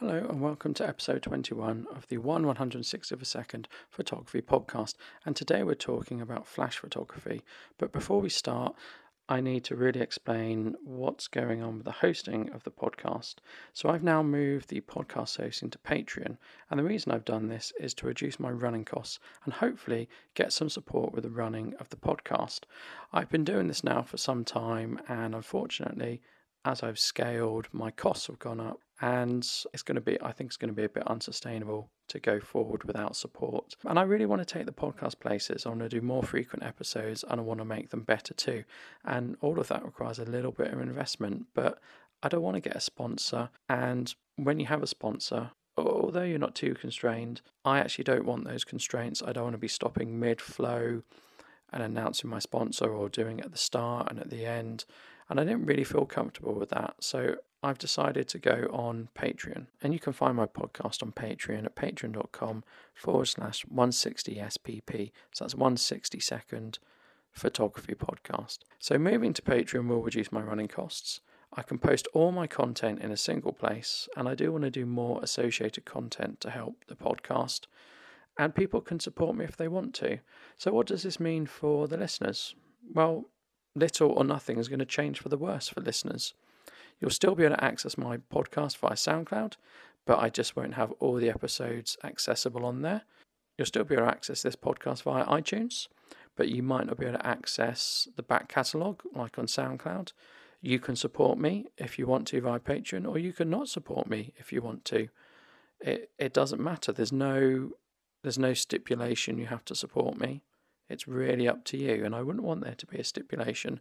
Hello and welcome to episode 21 of the 1 160th of a second photography podcast. And today we're talking about flash photography. But before we start, I need to really explain what's going on with the hosting of the podcast. So I've now moved the podcast hosting to Patreon. And the reason I've done this is to reduce my running costs and hopefully get some support with the running of the podcast. I've been doing this now for some time and unfortunately, as I've scaled, my costs have gone up and it's going to be i think it's going to be a bit unsustainable to go forward without support. And i really want to take the podcast places. I want to do more frequent episodes and i want to make them better too. And all of that requires a little bit of investment but i don't want to get a sponsor. And when you have a sponsor although you're not too constrained i actually don't want those constraints. I don't want to be stopping mid flow and announcing my sponsor or doing it at the start and at the end and I didn't really feel comfortable with that. So I've decided to go on Patreon. And you can find my podcast on Patreon at patreon.com forward slash 160 SPP. So that's 160 second photography podcast. So moving to Patreon will reduce my running costs. I can post all my content in a single place, and I do want to do more associated content to help the podcast. And people can support me if they want to. So, what does this mean for the listeners? Well, little or nothing is going to change for the worse for listeners. You'll still be able to access my podcast via SoundCloud, but I just won't have all the episodes accessible on there. You'll still be able to access this podcast via iTunes, but you might not be able to access the back catalogue like on SoundCloud. You can support me if you want to via Patreon, or you can not support me if you want to. It it doesn't matter. There's no there's no stipulation you have to support me. It's really up to you, and I wouldn't want there to be a stipulation.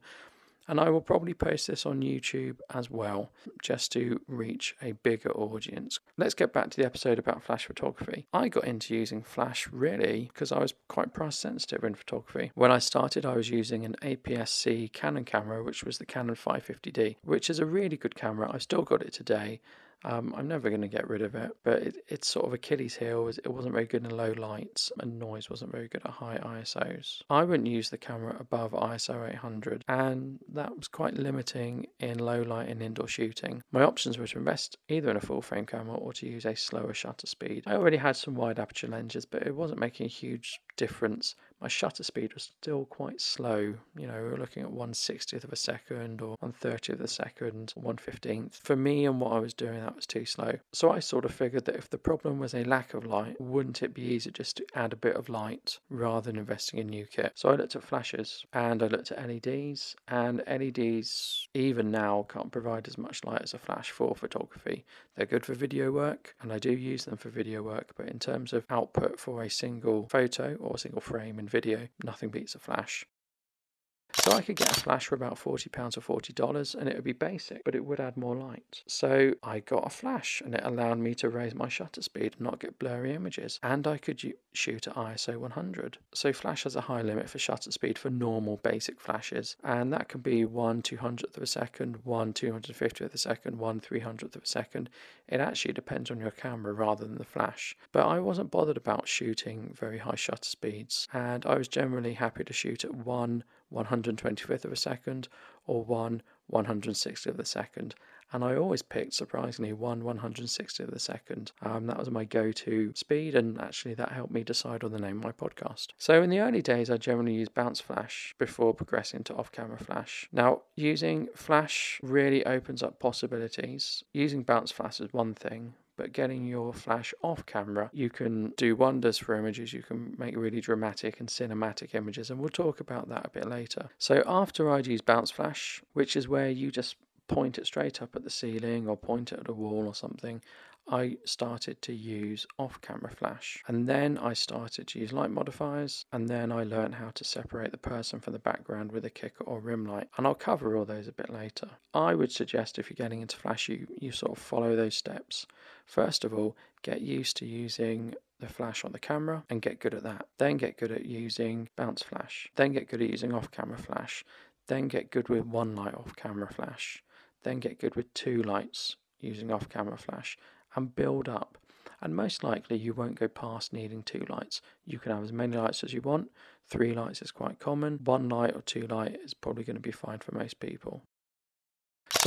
And I will probably post this on YouTube as well, just to reach a bigger audience. Let's get back to the episode about flash photography. I got into using flash really because I was quite price sensitive in photography. When I started, I was using an APS C Canon camera, which was the Canon 550D, which is a really good camera. I've still got it today. Um, I'm never going to get rid of it, but it, it's sort of Achilles heel. It wasn't very good in low lights, and noise wasn't very good at high ISOs. I wouldn't use the camera above ISO 800, and that was quite limiting in low light and indoor shooting. My options were to invest either in a full frame camera or to use a slower shutter speed. I already had some wide aperture lenses, but it wasn't making a huge difference my shutter speed was still quite slow. You know, we were looking at 1 60th of a second or 1 30th of a second, 1 15th. For me and what I was doing, that was too slow. So I sort of figured that if the problem was a lack of light, wouldn't it be easier just to add a bit of light rather than investing in new kit? So I looked at flashes and I looked at LEDs, and LEDs, even now, can't provide as much light as a flash for photography. They're good for video work, and I do use them for video work, but in terms of output for a single photo or a single frame in video, nothing beats a flash. So I could get a flash for about £40 or $40 and it would be basic, but it would add more light. So I got a flash and it allowed me to raise my shutter speed and not get blurry images. And I could shoot at ISO 100. So flash has a high limit for shutter speed for normal basic flashes. And that can be 1 200th of a second, 1 250th of a second, 1 300th of a second. It actually depends on your camera rather than the flash. But I wasn't bothered about shooting very high shutter speeds and I was generally happy to shoot at 1 125th of a second or 1 160th of a second. And I always picked, surprisingly, 1 160th of a second. Um, that was my go to speed, and actually that helped me decide on the name of my podcast. So in the early days, I generally used bounce flash before progressing to off camera flash. Now, using flash really opens up possibilities. Using bounce flash is one thing, but getting your flash off camera, you can do wonders for images. You can make really dramatic and cinematic images, and we'll talk about that a bit later. So, after I'd use bounce flash, which is where you just point it straight up at the ceiling or point it at a wall or something, I started to use off camera flash. And then I started to use light modifiers, and then I learned how to separate the person from the background with a kicker or rim light. And I'll cover all those a bit later. I would suggest if you're getting into flash, you, you sort of follow those steps. First of all, get used to using the flash on the camera and get good at that. Then get good at using bounce flash. Then get good at using off camera flash. Then get good with one light off camera flash. Then get good with two lights using off camera flash and build up. And most likely you won't go past needing two lights. You can have as many lights as you want. Three lights is quite common. One light or two light is probably going to be fine for most people.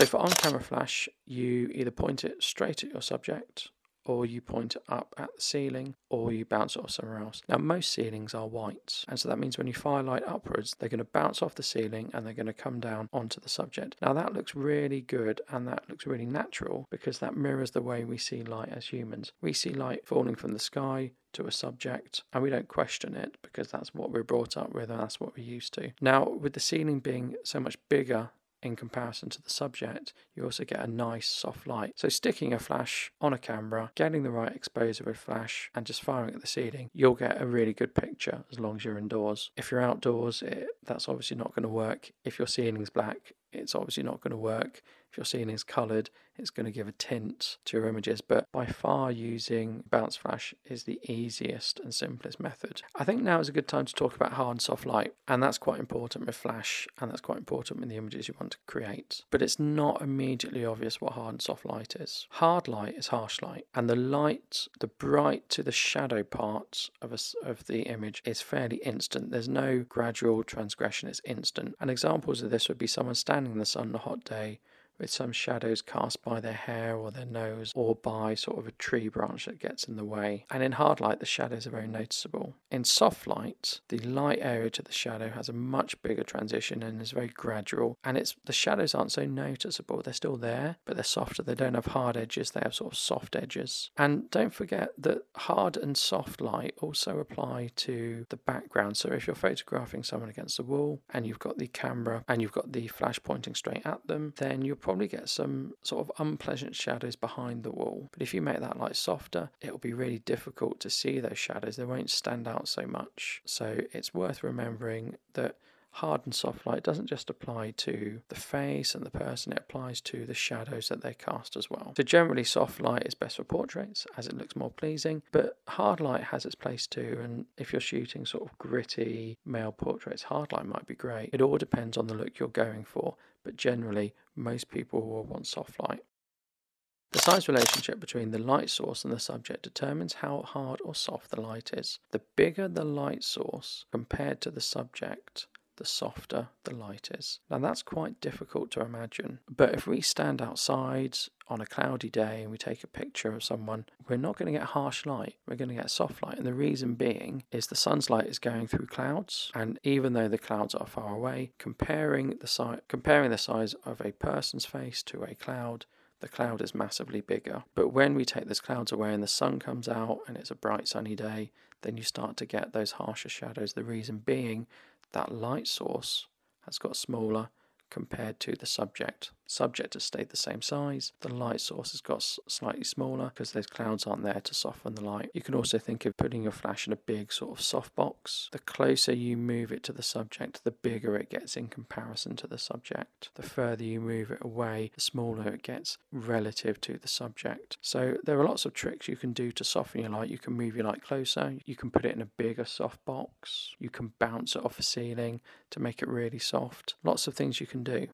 So for on camera flash, you either point it straight at your subject or you point it up at the ceiling, or you bounce it off somewhere else. Now, most ceilings are white, and so that means when you fire light upwards, they're going to bounce off the ceiling and they're going to come down onto the subject. Now, that looks really good and that looks really natural because that mirrors the way we see light as humans. We see light falling from the sky, to a subject and we don't question it because that's what we're brought up with and that's what we're used to. Now, with the ceiling being so much bigger in comparison to the subject, you also get a nice soft light. So sticking a flash on a camera, getting the right exposure with flash and just firing at the ceiling, you'll get a really good picture as long as you're indoors. If you're outdoors, it, that's obviously not going to work. If your ceiling's black, it's obviously not going to work. If your ceiling is coloured, it's going to give a tint to your images. But by far, using bounce flash is the easiest and simplest method. I think now is a good time to talk about hard and soft light, and that's quite important with flash, and that's quite important in the images you want to create. But it's not immediately obvious what hard and soft light is. Hard light is harsh light, and the light, the bright to the shadow part of a, of the image is fairly instant. There's no gradual transgression; it's instant. And examples of this would be someone standing in the sun on a hot day with some shadows cast by their hair or their nose or by sort of a tree branch that gets in the way. And in hard light, the shadows are very noticeable. In soft light, the light area to the shadow has a much bigger transition and is very gradual. And it's the shadows aren't so noticeable. They're still there, but they're softer. They don't have hard edges, they have sort of soft edges. And don't forget that hard and soft light also apply to the background. So if you're photographing someone against the wall and you've got the camera and you've got the flash pointing straight at them, then you're probably get some sort of unpleasant shadows behind the wall. But if you make that light softer, it'll be really difficult to see those shadows. They won't stand out so much. So it's worth remembering that hard and soft light doesn't just apply to the face and the person, it applies to the shadows that they cast as well. So, generally, soft light is best for portraits as it looks more pleasing, but hard light has its place too. And if you're shooting sort of gritty male portraits, hard light might be great. It all depends on the look you're going for, but generally, most people will want soft light. The size relationship between the light source and the subject determines how hard or soft the light is. The bigger the light source compared to the subject, the softer the light is. Now that's quite difficult to imagine, but if we stand outside on a cloudy day and we take a picture of someone, we're not going to get harsh light, we're going to get soft light. And the reason being is the sun's light is going through clouds, and even though the clouds are far away, comparing the si- comparing the size of a person's face to a cloud the cloud is massively bigger. But when we take those clouds away and the sun comes out and it's a bright sunny day, then you start to get those harsher shadows. The reason being that light source has got smaller compared to the subject. Subject has stayed the same size. The light source has got slightly smaller because those clouds aren't there to soften the light. You can also think of putting your flash in a big sort of softbox. The closer you move it to the subject, the bigger it gets in comparison to the subject. The further you move it away, the smaller it gets relative to the subject. So there are lots of tricks you can do to soften your light. You can move your light closer. You can put it in a bigger softbox. You can bounce it off a ceiling to make it really soft. Lots of things you can do.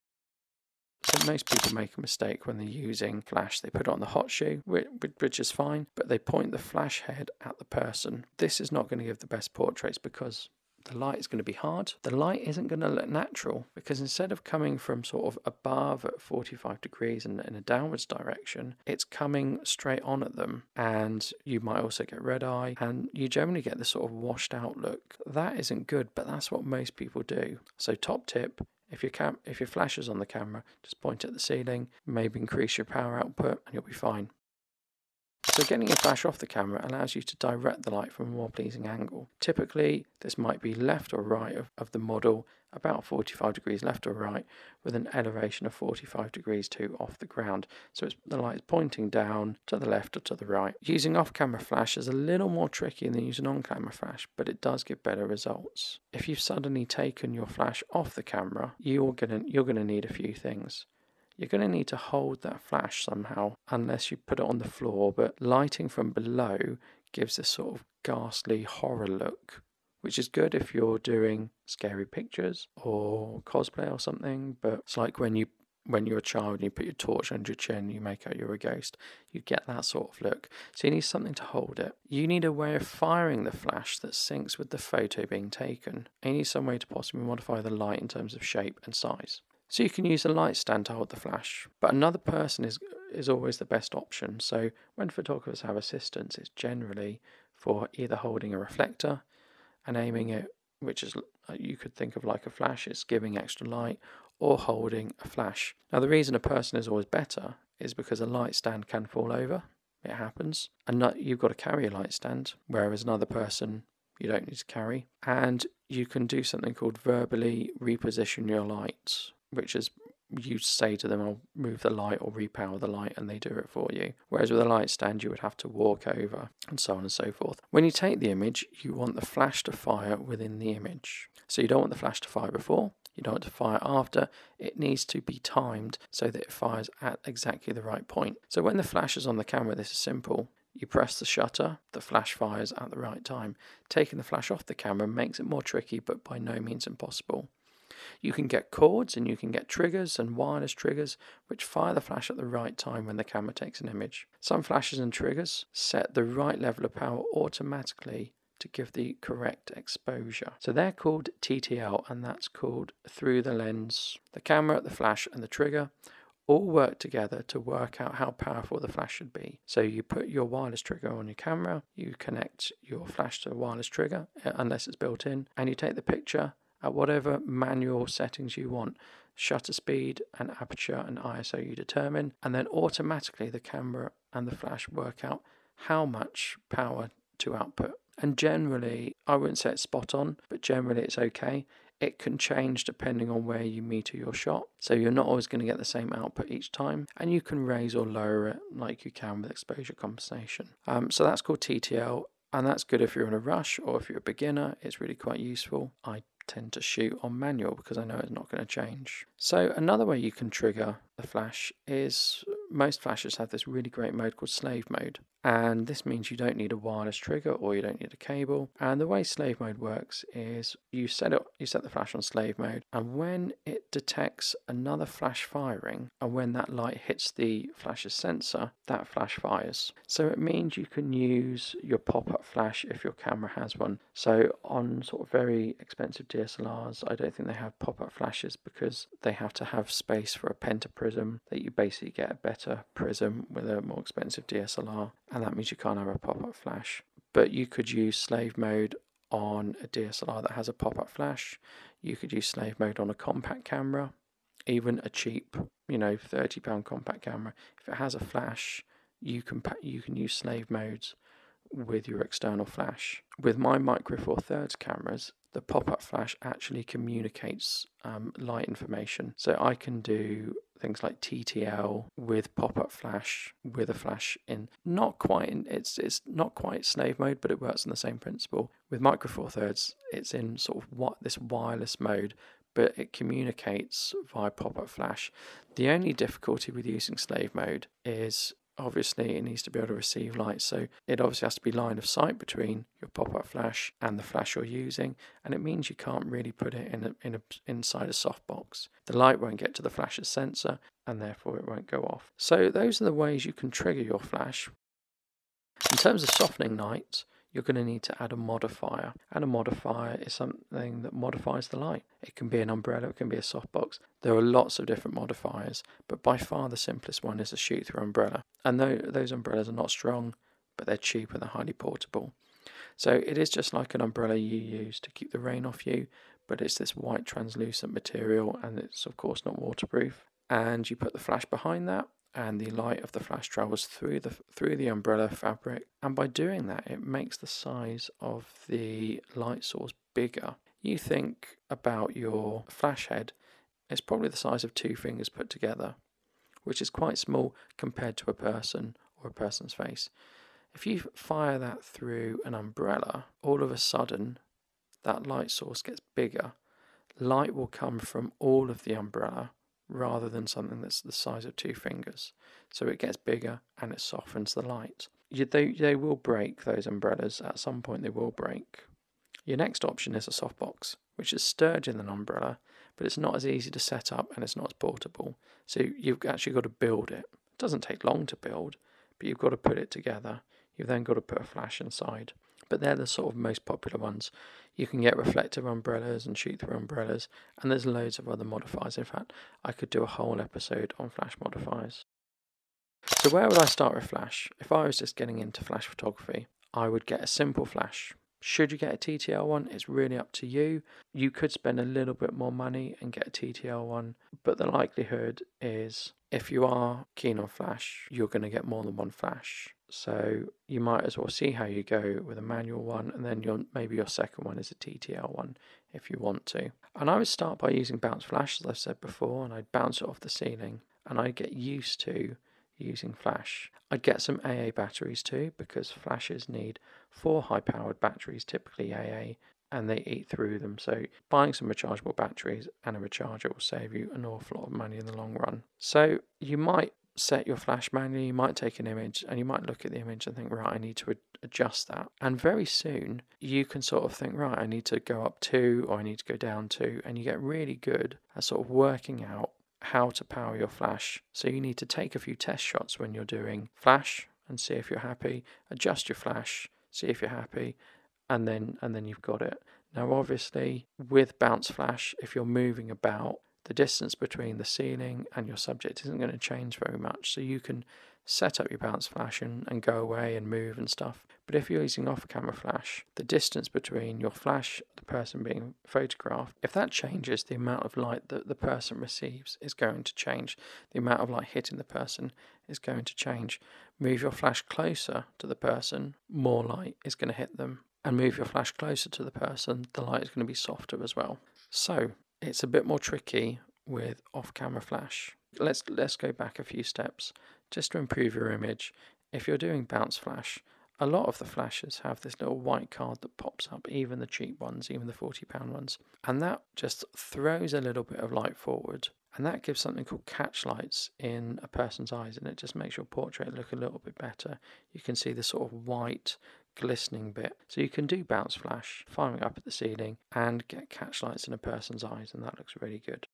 So most people make a mistake when they're using flash. They put on the hot shoe, which is fine, but they point the flash head at the person. This is not going to give the best portraits because the light is going to be hard. The light isn't going to look natural because instead of coming from sort of above at 45 degrees and in a downwards direction, it's coming straight on at them. And you might also get red eye and you generally get this sort of washed out look. That isn't good, but that's what most people do. So, top tip if your cam if your flash is on the camera, just point at the ceiling, maybe increase your power output, and you'll be fine. So getting your flash off the camera allows you to direct the light from a more pleasing angle. Typically, this might be left or right of, of the model, about 45 degrees left or right, with an elevation of 45 degrees to off the ground. So the light is pointing down to the left or to the right. Using off-camera flash is a little more tricky than using on-camera flash, but it does give better results. If you've suddenly taken your flash off the camera, you're gonna you're gonna need a few things you're going to need to hold that flash somehow unless you put it on the floor. But lighting from below gives this sort of ghastly horror look, which is good if you're doing scary pictures or cosplay or something. But it's like when you when you're a child and you put your torch under your chin, you make out you're a ghost. You get that sort of look. So you need something to hold it. You need a way of firing the flash that syncs with the photo being taken. And you need some way to possibly modify the light in terms of shape and size. So you can use a light stand to hold the flash, but another person is is always the best option. So when photographers have assistance, it's generally for either holding a reflector and aiming it, which is uh, you could think of like a flash, it's giving extra light, or holding a flash. Now, the reason a person is always better is because a light stand can fall over. It happens. And not, you've got to carry a light stand, whereas another person you don't need to carry. And you can do something called verbally reposition your lights, which is you say to them, I'll move the light or repower the light, and they do it for you. Whereas with a light stand, you would have to walk over and so on and so forth. When you take the image, you want the flash to fire within the image. So you don't want the flash to fire before, you don't want to fire after. It needs to be timed so that it fires at exactly the right point. So when the flash is on the camera, this is simple. You press the shutter, the flash fires at the right time. Taking the flash off the camera makes it more tricky, but by no means impossible. You can get cords and you can get triggers and wireless triggers which fire the flash at the right time when the camera takes an image. Some flashes and triggers set the right level of power automatically to give the correct exposure. So they're called TTL and that's called through the lens. The camera, the flash and the trigger all work together to work out how powerful the flash should be. So you put your wireless trigger on your camera, you connect your flash to a wireless trigger uh, unless it's built in, and you take the picture at whatever manual settings you want. Shutter speed and aperture and ISO you determine, and then automatically the camera and the flash work out how much power to output. And generally, I wouldn't say it's spot on, but generally it's okay. It can change depending on where you meter your shot. So you're not always going to get the same output each time. And you can raise or lower it like you can with exposure compensation. Um, so that's called TTL. And that's good if you're in a rush or if you're a beginner. It's really quite useful. I tend to shoot on manual because I know it's not going to change. So another way you can trigger the flash is most flashes have this really great mode called slave mode and this means you don't need a wireless trigger or you don't need a cable. And the way slave mode works is you set it you set the flash on slave mode and when it detects another flash firing and when that light hits the flash's sensor that flash fires. So it means you can use your pop-up flash if your camera has one. So on sort of very expensive DSLRs I don't think they have pop-up flashes because they have to have space for a pentaprism that you basically get a better prism with a more expensive DSLR and that means you can't have a pop-up flash. But you could use slave mode on a DSLR that has a pop-up flash. You could use slave mode on a compact camera, even a cheap, you know, thirty pound compact camera. If it has a flash, you can you can use slave modes with your external flash. With my Micro Four Thirds cameras, the pop-up flash actually communicates um, light information, so I can do things like TTL with pop-up flash with a flash in not quite in it's it's not quite slave mode but it works on the same principle. With micro four thirds it's in sort of what this wireless mode but it communicates via pop-up flash. The only difficulty with using slave mode is obviously it needs to be able to receive light. So it obviously has to be line of sight between your pop-up flash and the flash you're using and it means you can't really put it in a, in a, inside a softbox the light won't get to the flash's sensor and therefore it won't go off. So those are the ways you can trigger your flash. In terms of softening lights you're going to need to add a modifier. And a modifier is something that modifies the light. It can be an umbrella, it can be a softbox. There are lots of different modifiers, but by far the simplest one is a shoot through umbrella. And those umbrellas are not strong, but they're cheap and they're highly portable. So it is just like an umbrella you use to keep the rain off you, but it's this white translucent material and it's, of course, not waterproof. And you put the flash behind that, and the light of the flash travels through the through the umbrella fabric and by doing that it makes the size of the light source bigger. You think about your flash head it's probably the size of two fingers put together which is quite small compared to a person or a person's face. If you fire that through an umbrella all of a sudden that light source gets bigger. Light will come from all of the umbrella rather than something that's the size of two fingers. So it gets bigger and it softens the light. You, they, they will break those umbrellas. At some point, they will break. Your next option is a softbox, which is sturdier than an umbrella, but it's not as easy to set up and it's not as portable. So you've actually got to build it. It doesn't take long to build, but you've got to put it together. You've then got to put a flash inside but they're the sort of most popular ones. You can get reflective umbrellas and shoot through umbrellas, and there's loads of other modifiers. In fact, I could do a whole episode on flash modifiers. So where would I start with flash? If I was just getting into flash photography, I would get a simple flash. Should you get a TTL one? It's really up to you. You could spend a little bit more money and get a TTL one, but the likelihood is if you are keen on flash, you're going to get more than one flash. So you might as well see how you go with a manual one, and then your maybe your second one is a TTL one if you want to. And I would start by using bounce flash, as I've said before, and I'd bounce it off the ceiling, and I'd get used to using flash. I'd get some AA batteries too, because flashes need four high-powered batteries, typically AA, and they eat through them. So buying some rechargeable batteries and a recharger will save you an awful lot of money in the long run. So you might set your flash manually, you might take an image and you might look at the image and think, right, I need to adjust that. And very soon you can sort of think, right, I need to go up two or I need to go down two. And you get really good at sort of working out how to power your flash. So you need to take a few test shots when you're doing flash and see if you're happy, adjust your flash, see if you're happy, and then and then you've got it. Now obviously with bounce flash, if you're moving about, the distance between the ceiling and your subject isn't going to change very much. So you can set up your bounce flash and, and go away and move and stuff. But if you're using off camera flash, the distance between your flash, and the person being photographed, if that changes, the amount of light that the person receives is going to change. The amount of light hitting the person is going to change. Move your flash closer to the person, more light is going to hit them. And move your flash closer to the person, the light is going to be softer as well. So it's a bit more tricky with off-camera flash. Let's let's go back a few steps just to improve your image. If you're doing bounce flash, a lot of the flashes have this little white card that pops up, even the cheap ones, even the £40 ones. And that just throws a little bit of light forward. And that gives something called catch lights in a person's eyes, and it just makes your portrait look a little bit better. You can see the sort of white glistening bit. So you can do bounce flash, firing up at the ceiling, and get catch lights in a person's eyes, and that looks really good.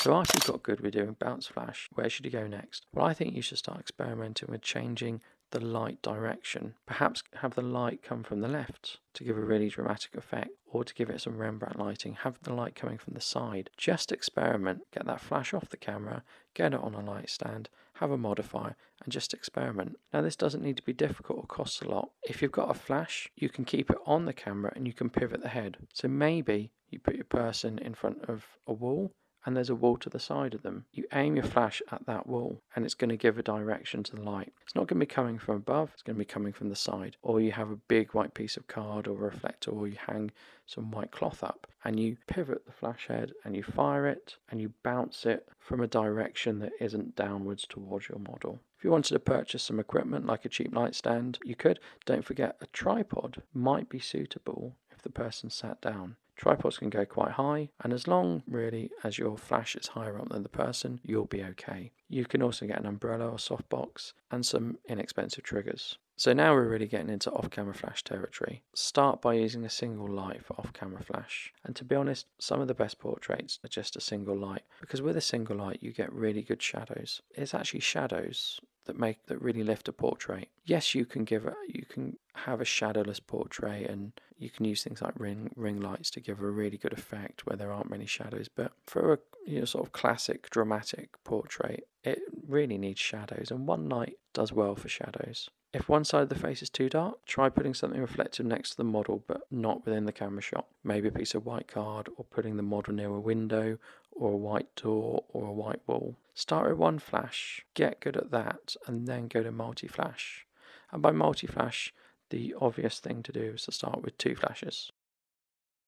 So after you've got good with doing bounce flash, where should you go next? Well, I think you should start experimenting with changing the light direction. Perhaps have the light come from the left to give a really dramatic effect, or to give it some Rembrandt lighting, have the light coming from the side. Just experiment, get that flash off the camera, get it on a light stand, have a modifier, and just experiment. Now, this doesn't need to be difficult or cost a lot. If you've got a flash, you can keep it on the camera and you can pivot the head. So maybe you put your person in front of a wall and there's a wall to the side of them. You aim your flash at that wall and it's going to give a direction to the light. It's not going to be coming from above, it's going to be coming from the side. Or you have a big white piece of card or reflector, or you hang some white cloth up and you pivot the flash head and you fire it and you bounce it from a direction that isn't downwards towards your model. If you wanted to purchase some equipment like a cheap light stand, you could. Don't forget, a tripod might be suitable if the person sat down. Tripods can go quite high, and as long really as your flash is higher up than the person, you'll be okay. You can also get an umbrella or softbox and some inexpensive triggers. So now we're really getting into off-camera flash territory. Start by using a single light for off-camera flash. And to be honest, some of the best portraits are just a single light because with a single light you get really good shadows. It's actually shadows that make that really lift a portrait. Yes, you can give a, you can have a shadowless portrait and you can use things like ring ring lights to give a really good effect where there aren't many shadows. But for a you know, sort of classic dramatic portrait, it really needs shadows, and one light does well for shadows. If one side of the face is too dark, try putting something reflective next to the model but not within the camera shot. Maybe a piece of white card or putting the model near a window or a white door or a white wall. Start with one flash, get good at that, and then go to multi flash. And by multi flash, the obvious thing to do is to start with two flashes.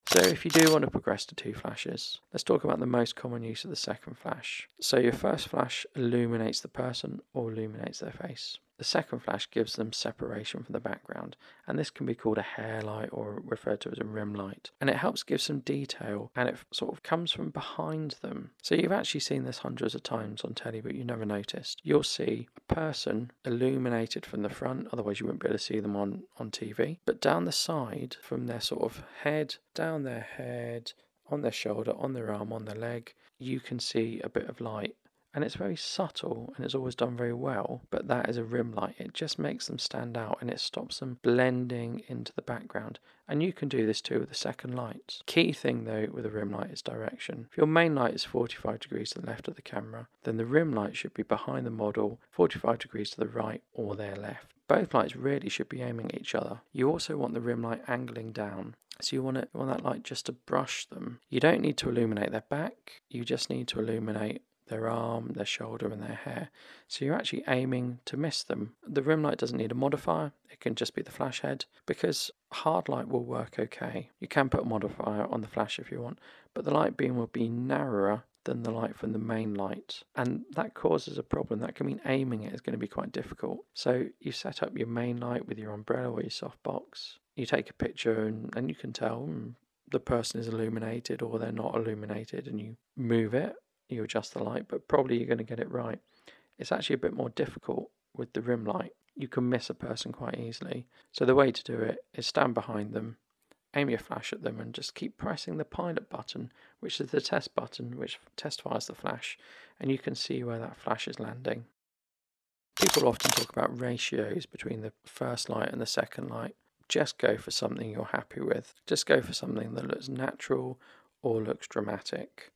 So if you do want to progress to two flashes, let's talk about the most common use of the second flash. So your first flash illuminates the person or illuminates their face. The second flash gives them separation from the background, and this can be called a hair light or referred to as a rim light. And it helps give some detail and it sort of comes from behind them. So you've actually seen this hundreds of times on telly, but you never noticed. You'll see a person illuminated from the front, otherwise, you wouldn't be able to see them on, on TV. But down the side, from their sort of head, down their head, on their shoulder, on their arm, on their leg, you can see a bit of light and it's very subtle and it's always done very well. But that is a rim light. It just makes them stand out and it stops them blending into the background. And you can do this too with the second lights. Key thing though with a rim light is direction. If your main light is 45 degrees to the left of the camera, then the rim light should be behind the model 45 degrees to the right or their left. Both lights really should be aiming at each other. You also want the rim light angling down. So you want, it, you want that light just to brush them. You don't need to illuminate their back, you just need to illuminate their arm, their shoulder, and their hair. So you're actually aiming to miss them. The rim light doesn't need a modifier, it can just be the flash head because hard light will work okay. You can put a modifier on the flash if you want, but the light beam will be narrower than the light from the main light. And that causes a problem. That can mean aiming it is going to be quite difficult. So you set up your main light with your umbrella or your softbox. You take a picture and, and you can tell mm, the person is illuminated or they're not illuminated and you move it, you adjust the light, but probably you're going to get it right. It's actually a bit more difficult with the rim light. You can miss a person quite easily. So the way to do it is stand behind them, aim your flash at them and just keep pressing the pilot button, which is the test button which test fires the flash, and you can see where that flash is landing. People often talk about ratios between the first light and the second light. Just go for something you're happy with. Just go for something that looks natural or looks dramatic.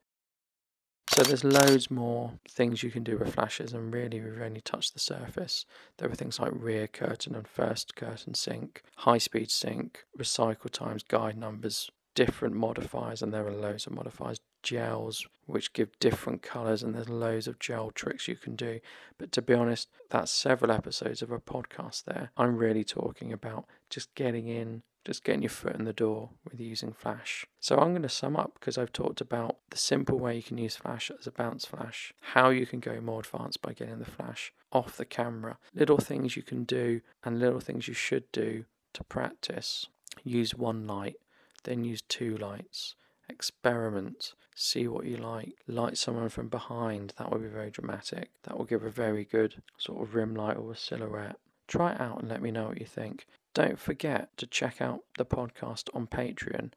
So there's loads more things you can do with flashes, and really we've only touched the surface. There are things like rear curtain and first curtain sync, high speed sync, recycle times, guide numbers, different modifiers, and there are loads of modifiers. Gels, which give different colours, and there's loads of gel tricks you can do. But to be honest, that's several episodes of a podcast there. I'm really talking about just getting in just getting your foot in the door with using Flash. So I'm going to sum up because I've talked about the simple way you can use Flash as a bounce flash, how you can go more advanced by getting the Flash off the camera, little things you can do and little things you should do to practice. Use one light, then use two lights. Experiment, see what you like. Light someone from behind, that will be very dramatic. That will give a very good sort of rim light or a silhouette. Try it out and let me know what you think. Don't forget to check out the podcast on Patreon